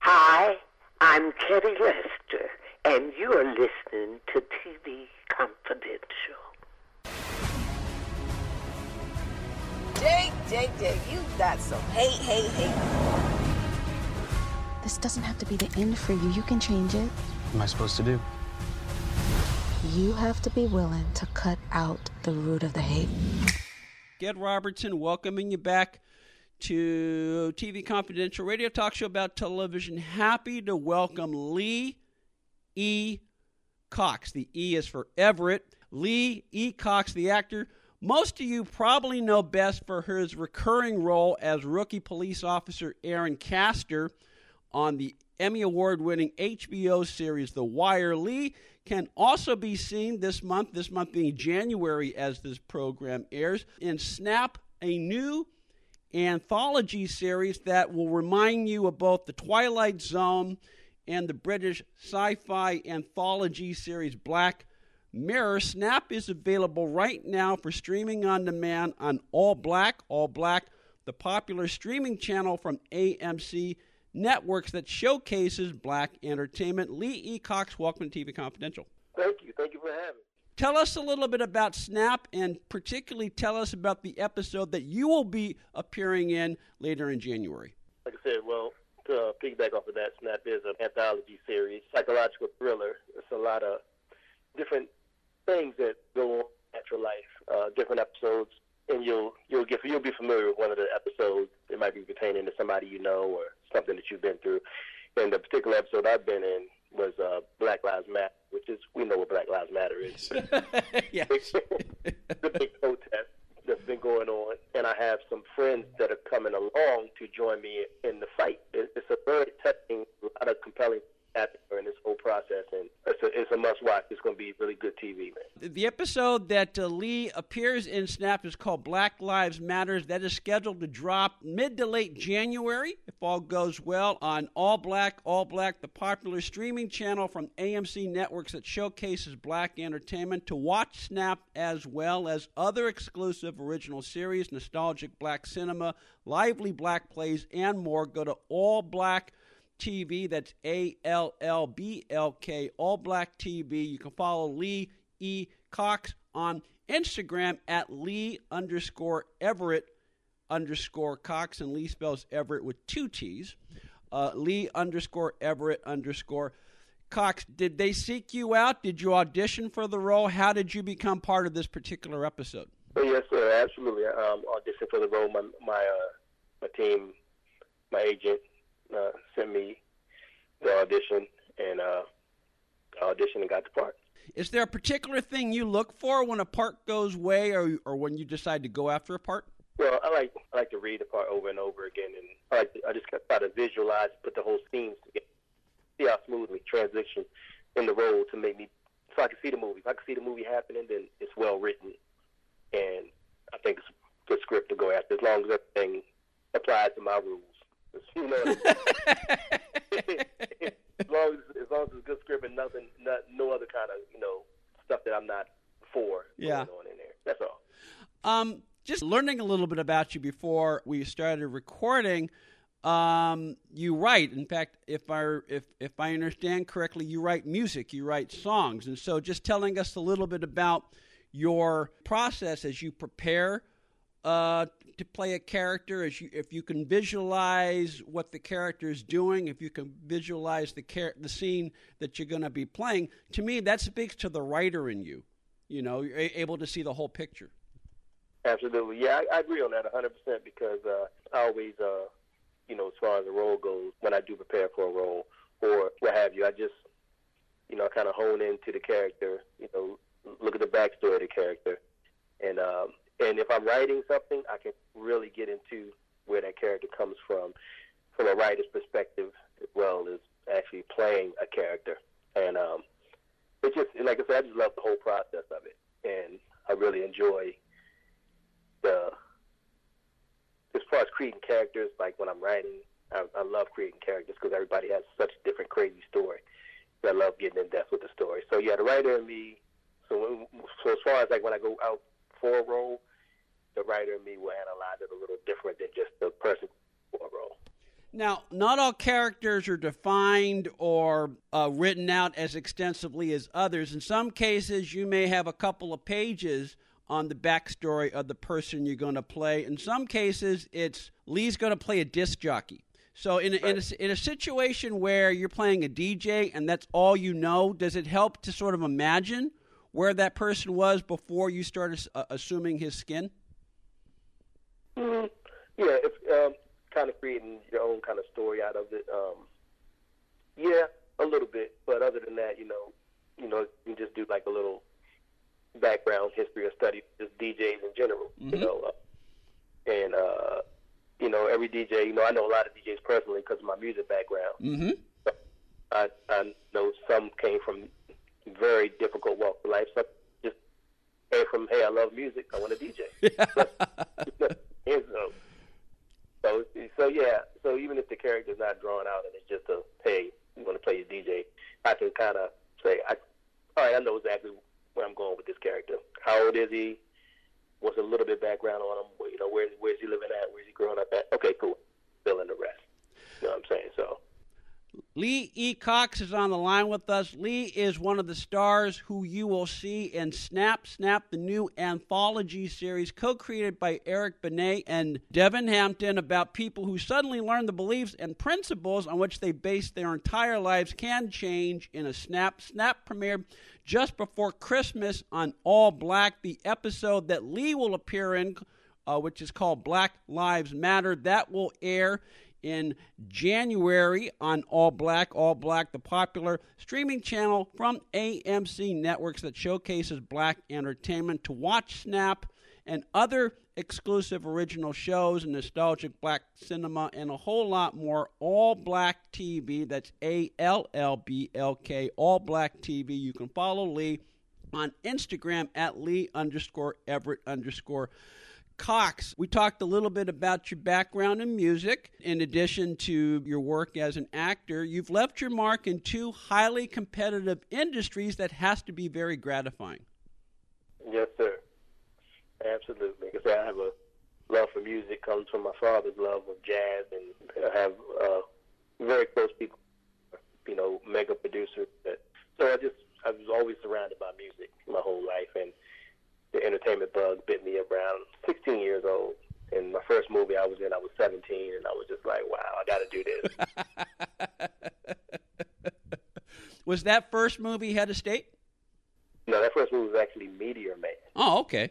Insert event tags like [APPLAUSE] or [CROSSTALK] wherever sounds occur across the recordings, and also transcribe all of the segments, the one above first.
Hi, I'm Kerry Lester, and you are listening to TV Confidential. Jake, Jake, Jake, you got some hate, hate, hate. This doesn't have to be the end for you. You can change it. What am I supposed to do? You have to be willing to cut out the root of the hate. Ed Robertson welcoming you back to TV Confidential radio talk show about television. Happy to welcome Lee E. Cox. The E is for Everett. Lee E. Cox, the actor. Most of you probably know best for his recurring role as rookie police officer Aaron Castor on the Emmy Award winning HBO series The Wire. Lee can also be seen this month, this month being January as this program airs, in Snap, a new anthology series that will remind you of both The Twilight Zone and the British sci fi anthology series Black Mirror. Snap is available right now for streaming on demand on All Black. All Black, the popular streaming channel from AMC networks that showcases black entertainment. Lee E. Cox, welcome to TV Confidential. Thank you. Thank you for having me. Tell us a little bit about Snap and particularly tell us about the episode that you will be appearing in later in January. Like I said, well, to piggyback off of that, Snap is an anthology series, psychological thriller. It's a lot of different things that go on natural life, uh, different episodes, and you'll you'll get you'll be familiar with one of the episodes. It might be pertaining to somebody you know or something that you've been through. And the particular episode I've been in was uh, Black Lives Matter, which is we know what Black Lives Matter is. [LAUGHS] yes. [LAUGHS] the big protest that's been going on, and I have some friends that are coming along to join me in the fight. It's a very touching, a lot of compelling in this whole process, and it's a, it's a must watch. It's going to be really good TV, man. The episode that uh, Lee appears in Snap is called Black Lives Matters. That is scheduled to drop mid to late January, if all goes well, on All Black, All Black, the popular streaming channel from AMC Networks that showcases black entertainment. To watch Snap as well as other exclusive original series, nostalgic black cinema, lively black plays, and more, go to All Black TV. That's A L L B L K, All Black TV. You can follow Lee E. Cox on Instagram at Lee underscore Everett underscore Cox, and Lee spells Everett with two T's. Uh, Lee underscore Everett underscore Cox. Did they seek you out? Did you audition for the role? How did you become part of this particular episode? Oh, yes, sir. Absolutely. I um, auditioned for the role. My my uh, my team, my agent, uh, sent me the audition, and uh, auditioned and got the part. Is there a particular thing you look for when a part goes way, or or when you decide to go after a part? Well, I like I like to read the part over and over again, and I like to, I just try to visualize, put the whole scenes together, see how smoothly transition in the role to make me so I can see the movie. If I can see the movie happening, then it's well written, and I think it's a good script to go after as long as everything applies to my rules. You know, [LAUGHS] [LAUGHS] as long as as long as it's good script and nothing, not, no other kind of you know stuff that I'm not for Yeah. going on in there. That's all. Um, just learning a little bit about you before we started recording. Um, you write. In fact, if I if if I understand correctly, you write music. You write songs, and so just telling us a little bit about your process as you prepare uh, to play a character is you, if you can visualize what the character is doing, if you can visualize the char- the scene that you're going to be playing. To me, that speaks to the writer in you. You know, you're able to see the whole picture. Absolutely, yeah, I, I agree on that 100 percent because uh, I always, uh, you know, as far as the role goes, when I do prepare for a role or what have you, I just, you know, kind of hone into the character. You know, look at the backstory of the character, and um, and if I'm writing something, I can really get into where that character comes from, from a writer's perspective, as well as actually playing a character. And um, it just, like I said, I just love the whole process of it, and I really enjoy the as far as creating characters. Like when I'm writing, I, I love creating characters because everybody has such a different, crazy story. I love getting in depth with the story. So yeah, the writer and me. So when, so as far as like when I go out for a role, the writer and me will analyze it a little different than just the person for a role. Now, not all characters are defined or uh, written out as extensively as others. In some cases, you may have a couple of pages on the backstory of the person you're going to play. In some cases, it's Lee's going to play a disc jockey. So, in a, right. in, a, in a situation where you're playing a DJ and that's all you know, does it help to sort of imagine where that person was before you started uh, assuming his skin? Mm-hmm. Yeah, it's um, kind of creating your own kind of story out of it. Um, yeah, a little bit, but other than that, you know, you know, you just do like a little background history or study just DJs in general, mm-hmm. you know, uh, and uh, you know every DJ. You know, I know a lot of DJs personally because of my music background. Mm-hmm. I I know some came from very difficult walk of life. Some just came from hey, I love music, I want to DJ. so, so so yeah. So even if the character's not drawn out and it's just a hey, you want to play your DJ, I can kind of say I all right, I know exactly where I'm going with this character. How old is he? What's a little bit background on him? You know, where where's he living at? Where's he growing up at? Okay, cool. Fill in the rest. You know what I'm saying? So. Lee E. Cox is on the line with us. Lee is one of the stars who you will see in Snap Snap, the new anthology series co created by Eric Benet and Devin Hampton about people who suddenly learn the beliefs and principles on which they base their entire lives can change in a Snap Snap premiere just before Christmas on All Black, the episode that Lee will appear in, uh, which is called Black Lives Matter. That will air in January on All Black. All Black, the popular streaming channel from AMC Networks that showcases black entertainment. To watch Snap and other exclusive original shows, nostalgic black cinema, and a whole lot more. All Black TV. That's A L L B L K. All Black TV. You can follow Lee on Instagram at Lee underscore Everett underscore. Cox, we talked a little bit about your background in music. In addition to your work as an actor, you've left your mark in two highly competitive industries that has to be very gratifying. Yes, sir. Absolutely. Because I have a love for music comes from my father's love of jazz, and I have uh, very close people, you know, mega producers. That so I just I was always surrounded by music my whole life, and the entertainment bug bit me around 16 years old. And my first movie I was in, I was 17, and I was just like, wow, I got to do this. [LAUGHS] was that first movie head of state? No, that first movie was actually Meteor Man. Oh, okay.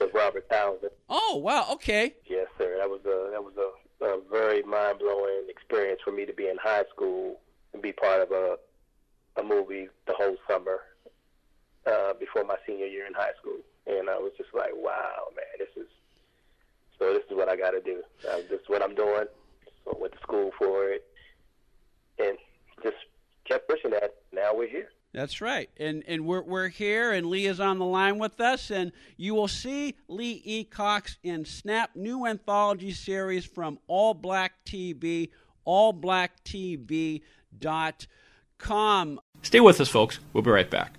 With Robert Townsend. Oh, wow, okay. Yes, sir. That was a that was a, a very mind blowing experience for me to be in high school and be part of a a movie the whole summer uh, before my senior year in high school and I was just like, wow, man, this is so. This is what I got to do. Uh, this is what I'm doing. So I went to school for it, and just kept pushing that. Now we're here. That's right, and and we're we're here, and Lee is on the line with us, and you will see Lee E. Cox in Snap new anthology series from All Black TV, allblacktv.com. Stay with us, folks. We'll be right back.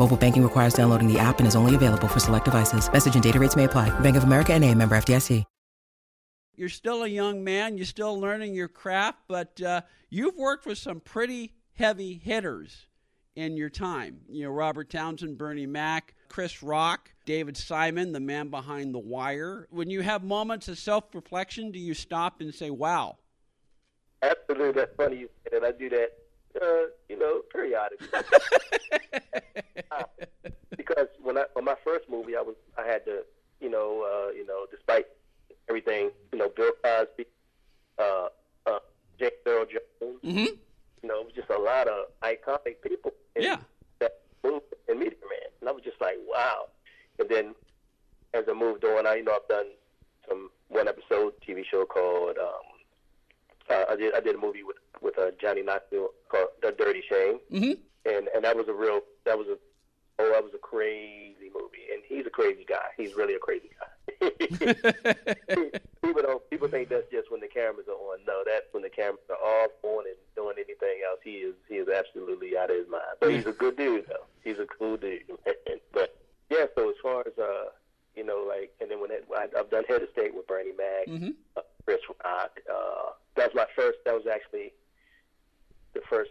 Mobile banking requires downloading the app and is only available for select devices. Message and data rates may apply. Bank of America and a member FDIC. You're still a young man. You're still learning your craft, but uh, you've worked with some pretty heavy hitters in your time. You know, Robert Townsend, Bernie Mac, Chris Rock, David Simon, the man behind The Wire. When you have moments of self reflection, do you stop and say, wow? Absolutely. That's funny you said that. I do that, uh, you know, periodically. [LAUGHS] because when I on my first movie, I was I had to, you know, uh, you know, despite everything, you know, Bill Cosby, uh, uh, James Earl Jones, mm-hmm. you know, it was just a lot of iconic people. In Yeah. That movie and Meteor Man, and I was just like, wow. And then as I moved on, I you know I've done some one episode TV show called um, uh, I did I did a movie with with uh, Johnny Knoxville called The Dirty Shame, Mm-hmm. and and that was a real that was a oh that was a crazy movie, and he's a crazy guy. He's really a crazy guy. [LAUGHS] [LAUGHS] people don't people think that's just when the cameras are on. No, that's when the cameras are off, on, and doing anything else. He is he is absolutely out of his mind. But he's a good dude though. He's a cool dude. [LAUGHS] but yeah, so as far as uh you know like and then when it, I, I've done head of state with Bernie Mac, Mhm. uh, Chris Rock. Uh, that was my first. That was actually the first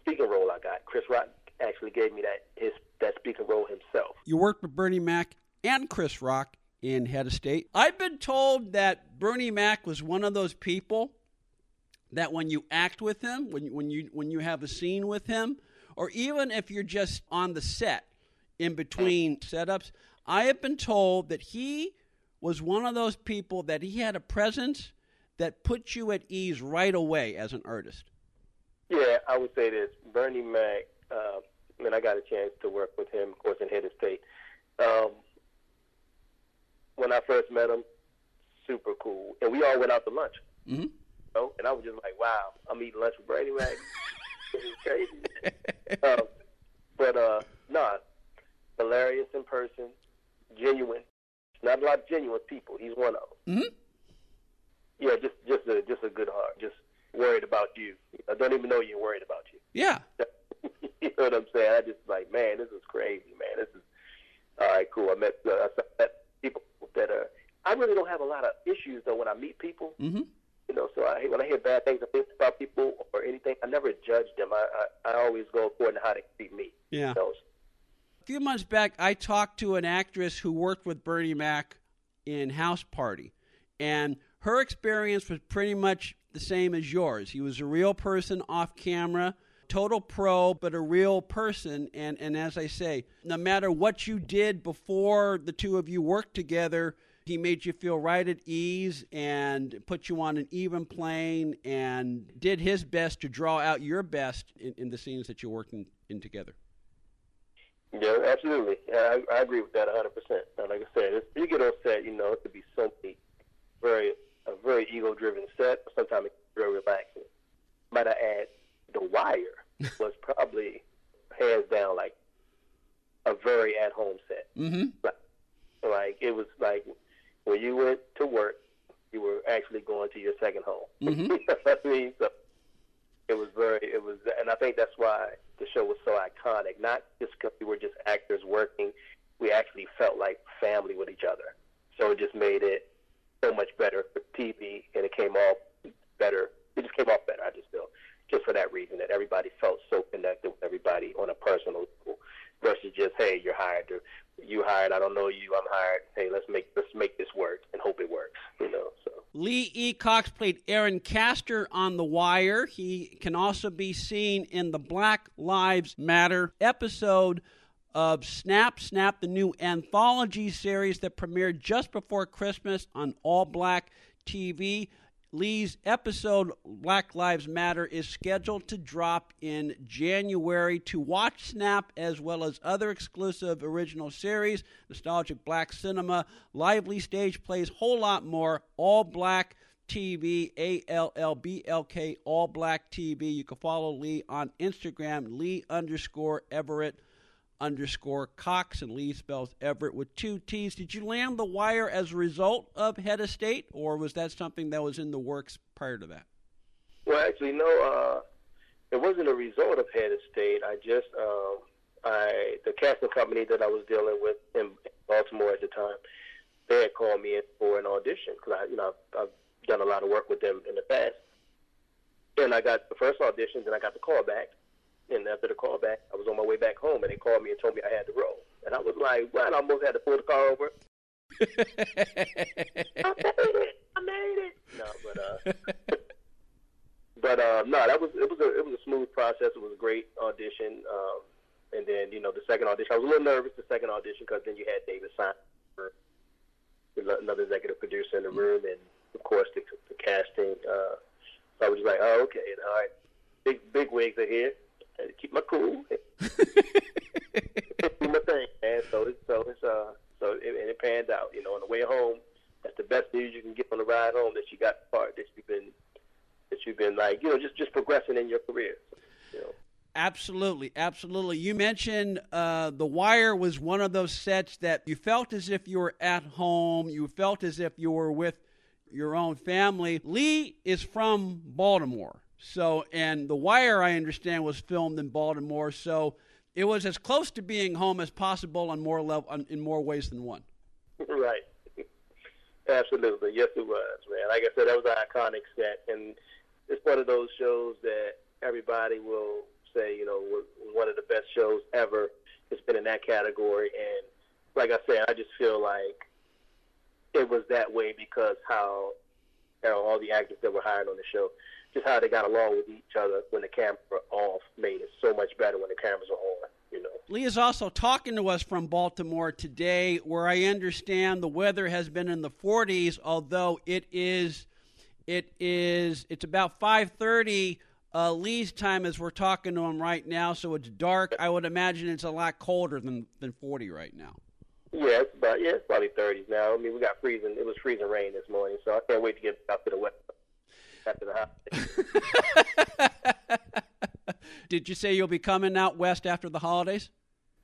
speaking role I got. Chris Rock actually gave me that his that speaking role himself. You worked with Bernie Mac and Chris Rock in Head of State. I've been told that Bernie Mac was one of those people that when you act with him, when when you when you have a scene with him, or even if you're just on the set in between setups, I have been told that he was one of those people that he had a presence that put you at ease right away as an artist. Yeah, I would say this. Bernie Mac, uh, and I got a chance to work with him, of course, in Head of State. Um, when I first met him, super cool. And we all went out to lunch. Mm-hmm. You know? And I was just like, wow, I'm eating lunch with Bernie Mac. [LAUGHS] this is crazy. um, but, uh, nah, hilarious in person, genuine. Not a lot of genuine people. He's one of them. Mm-hmm. Yeah, just just a just a good heart. Just worried about you. I don't even know you're worried about you. Yeah. [LAUGHS] you know what I'm saying? I just like, man, this is crazy, man. This is all right. Cool. I met uh, I met people that are. I really don't have a lot of issues though when I meet people. Mm-hmm. You know, so I when I hear bad things about people or anything, I never judge them. I I, I always go according to how they treat me. Yeah. Know? A few months back, I talked to an actress who worked with Bernie Mac in House Party, and her experience was pretty much the same as yours. He was a real person off camera, total pro, but a real person. And, and as I say, no matter what you did before the two of you worked together, he made you feel right at ease and put you on an even plane and did his best to draw out your best in, in the scenes that you're working in together. Yeah, absolutely. I, I agree with that 100%. And like I said, you get on set, you know, it could be so many, very, a very ego-driven set. Sometimes it's very relaxing. But I add, The Wire [LAUGHS] was probably hands down like a very at-home set. Mm-hmm. Like, like it was like when you went to work, you were actually going to your second home. [LAUGHS] Mhm. what I mean? So it was very, it was, and I think that's why the show was so iconic. Not just because we were just actors working, we actually felt like family with each other. So it just made it so much better for TV, and it came off better. It just came off better. I just feel just for that reason that everybody felt so connected with everybody on a personal level versus just hey, you're hired. To, you hired. I don't know you. I'm hired. Hey, let's make let's make this work and hope it works. You know. So Lee E. Cox played Aaron Castor on The Wire. He can also be seen in the Black Lives Matter episode of Snap Snap, the new anthology series that premiered just before Christmas on All Black TV. Lee's episode, Black Lives Matter, is scheduled to drop in January. To watch Snap as well as other exclusive original series, nostalgic black cinema, lively stage plays, whole lot more. All Black TV, A L L B L K, All Black TV. You can follow Lee on Instagram, Lee underscore Everett underscore Cox, and Lee spells Everett with two T's. Did you land the wire as a result of Head of State, or was that something that was in the works prior to that? Well, actually, no. Uh, it wasn't a result of head of state. I just, um, I the casting company that I was dealing with in Baltimore at the time, they had called me in for an audition because I, you know, I've, I've done a lot of work with them in the past. And I got the first audition, then I got the call back. And after the call back, I was on my way back home, and they called me and told me I had the role. And I was like, "What?" I almost had to pull the car over. [LAUGHS] I made it! I made it! No, but uh, [LAUGHS] but uh, no, that was it was a it was a smooth process. It was a great audition. Um, and then you know the second audition, I was a little nervous the second audition because then you had David Simon, another executive producer in the room, and of course the, the casting. Uh, so I was just like, oh okay, all right, big big wigs are here. To keep my cool. [LAUGHS] do my thing, man. So it's so it's uh so it, and it panned out. You know, on the way home, that's the best news you can get on the ride home that you got the part that you've been that you've been like you know just just progressing in your career. You know. Absolutely, absolutely. You mentioned uh, The Wire was one of those sets that you felt as if you were at home. You felt as if you were with your own family. Lee is from Baltimore, so and The Wire, I understand, was filmed in Baltimore. So it was as close to being home as possible on more level, on, in more ways than one. Right. Absolutely. Yes, it was, man. Like I said, that was an iconic set, and it's one of those shows that everybody will say, you know, one of the best shows ever. It's been in that category, and like I said, I just feel like it was that way because how you know, all the actors that were hired on the show, just how they got along with each other when the cameras were off, made it so much better when the cameras were on. You know. Lee is also talking to us from Baltimore today, where I understand the weather has been in the 40s, although it is, it is, it's about 5:30 uh, Lee's time as we're talking to him right now, so it's dark. I would imagine it's a lot colder than than 40 right now. Yeah, it's about yeah, it's probably 30s now. I mean, we got freezing. It was freezing rain this morning, so I can't wait to get out to the west after the holidays. Did you say you'll be coming out west after the holidays?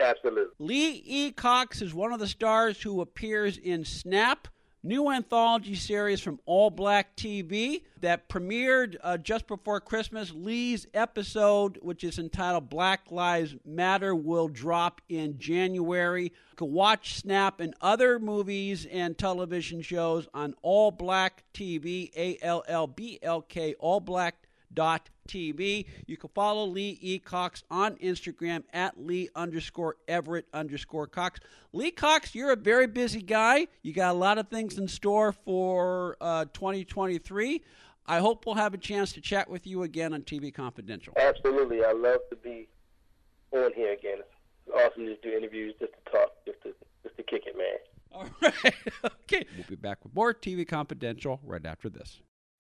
Absolutely. Lee E. Cox is one of the stars who appears in Snap, new anthology series from All Black TV that premiered uh, just before Christmas. Lee's episode, which is entitled Black Lives Matter, will drop in January. You can watch Snap and other movies and television shows on All Black TV, A L L B L K, All Black TV. You can follow Lee E. Cox on Instagram at Lee underscore Everett underscore Cox. Lee Cox, you're a very busy guy. You got a lot of things in store for uh, 2023. I hope we'll have a chance to chat with you again on TV Confidential. Absolutely. I love to be on here again. It's awesome to do interviews, just to talk, just to, just to kick it, man. All right. [LAUGHS] okay. We'll be back with more TV Confidential right after this.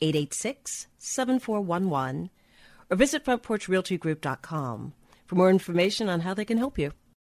886 7411 or visit frontporchrealtygroup.com for more information on how they can help you.